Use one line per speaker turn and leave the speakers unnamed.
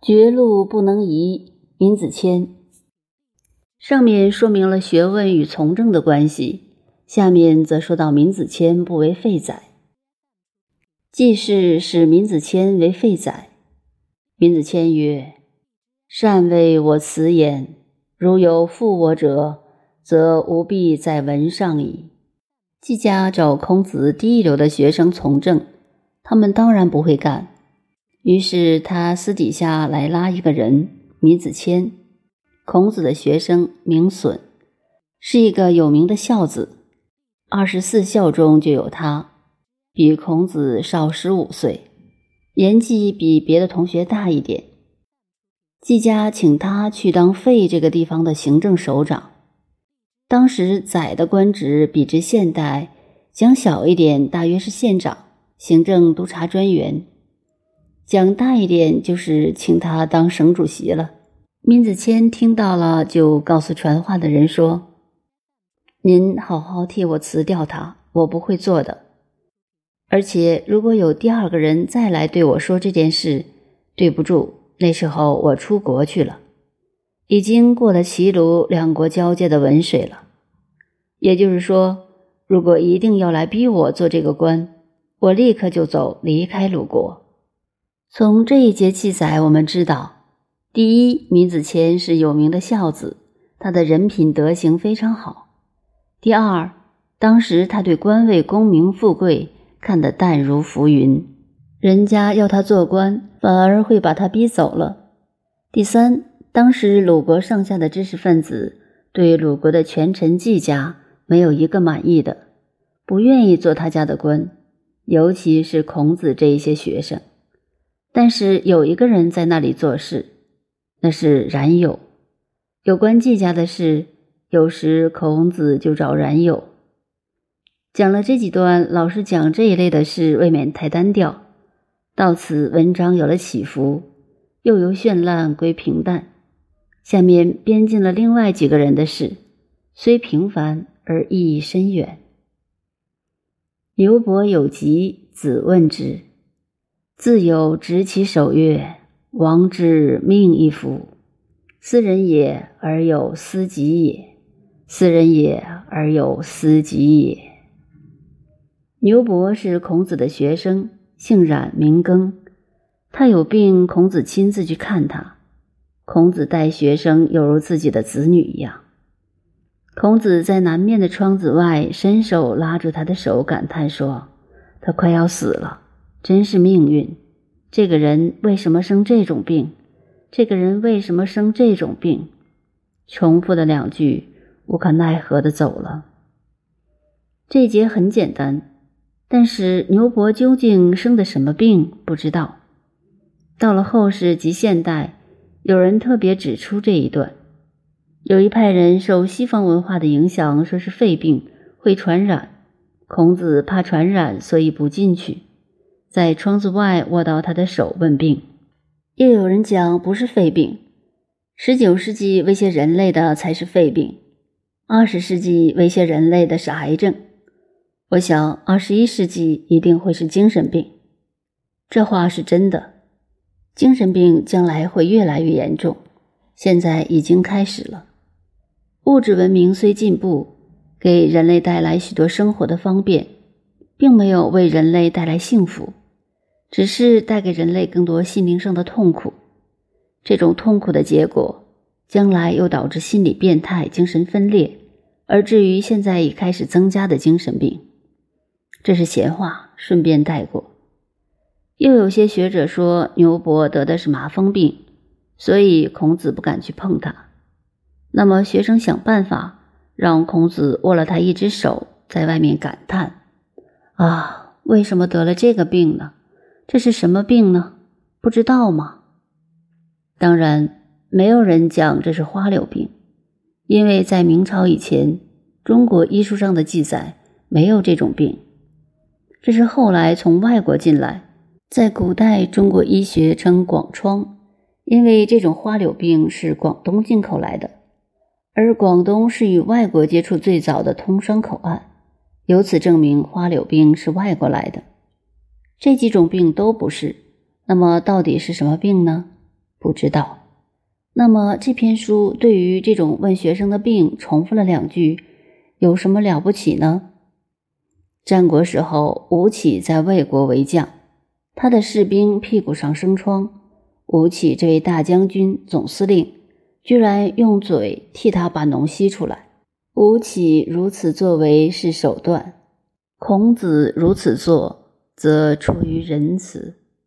绝路不能移，闵子骞。上面说明了学问与从政的关系，下面则说到闵子骞不为废宰。季氏使闵子骞为废宰。闵子骞曰：“善为我辞言，如有负我者，则无必在文上矣。”季家找孔子第一流的学生从政，他们当然不会干。于是他私底下来拉一个人，闵子骞，孔子的学生，名损，是一个有名的孝子。二十四孝中就有他，比孔子少十五岁，年纪比别的同学大一点。季家请他去当费这个地方的行政首长。当时宰的官职比之现代讲小一点，大约是县长、行政督察专员。讲大一点，就是请他当省主席了。闵子骞听到了，就告诉传话的人说：“您好好替我辞掉他，我不会做的。而且如果有第二个人再来对我说这件事，对不住，那时候我出国去了，已经过了齐鲁两国交界的文水了。也就是说，如果一定要来逼我做这个官，我立刻就走，离开鲁国。”从这一节记载，我们知道，第一，闵子骞是有名的孝子，他的人品德行非常好；第二，当时他对官位、功名、富贵看得淡如浮云，人家要他做官，反而会把他逼走了；第三，当时鲁国上下的知识分子对鲁国的权臣季家没有一个满意的，不愿意做他家的官，尤其是孔子这一些学生。但是有一个人在那里做事，那是冉有。有关季家的事，有时孔子就找冉有。讲了这几段，老师讲这一类的事，未免太单调。到此，文章有了起伏，又由绚烂归平淡。下面编进了另外几个人的事，虽平凡而意义深远。刘伯有疾，子问之。自有执其手曰：“王之命亦夫，斯人也而有斯己也，斯人也而有斯己也。”牛伯是孔子的学生，姓冉名耕。他有病，孔子亲自去看他。孔子待学生犹如自己的子女一样。孔子在南面的窗子外伸手拉住他的手，感叹说：“他快要死了。”真是命运，这个人为什么生这种病？这个人为什么生这种病？重复的两句，无可奈何的走了。这节很简单，但是牛伯究竟生的什么病，不知道。到了后世及现代，有人特别指出这一段。有一派人受西方文化的影响，说是肺病会传染，孔子怕传染，所以不进去。在窗子外握到他的手问病，又有人讲不是肺病，十九世纪威胁人类的才是肺病，二十世纪威胁人类的是癌症，我想二十一世纪一定会是精神病。这话是真的，精神病将来会越来越严重，现在已经开始了。物质文明虽进步，给人类带来许多生活的方便，并没有为人类带来幸福。只是带给人类更多心灵上的痛苦，这种痛苦的结果，将来又导致心理变态、精神分裂，而至于现在已开始增加的精神病。这是闲话，顺便带过。又有些学者说牛伯得的是麻风病，所以孔子不敢去碰他。那么学生想办法让孔子握了他一只手，在外面感叹：“啊，为什么得了这个病呢？”这是什么病呢？不知道吗？当然，没有人讲这是花柳病，因为在明朝以前，中国医书上的记载没有这种病。这是后来从外国进来，在古代中国医学称广疮，因为这种花柳病是广东进口来的，而广东是与外国接触最早的通商口岸，由此证明花柳病是外国来的。这几种病都不是，那么到底是什么病呢？不知道。那么这篇书对于这种问学生的病重复了两句，有什么了不起呢？战国时候，吴起在魏国为将，他的士兵屁股上生疮，吴起这位大将军、总司令居然用嘴替他把脓吸出来。吴起如此作为是手段，孔子如此做则出于仁慈。